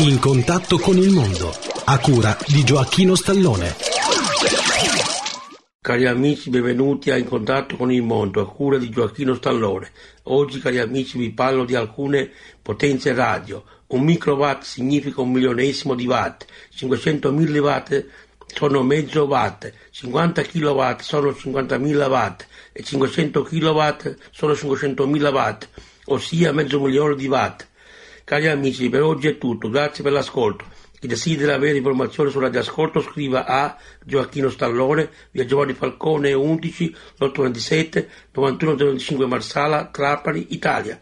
In contatto con il mondo, a cura di Gioacchino Stallone. Cari amici, benvenuti a In contatto con il mondo, a cura di Gioacchino Stallone. Oggi, cari amici, vi parlo di alcune potenze radio. Un microwatt significa un milionesimo di watt, 500 milliwatt sono mezzo watt, 50 kW sono 50.000 watt e 500 kW sono 500.000 watt, ossia mezzo milione di watt. Cari amici, per oggi è tutto, grazie per l'ascolto. Chi desidera avere informazioni sul radioascolto scriva a Gioacchino Stallone, via Giovanni Falcone 11 827 91 Marsala, Trapani, Italia.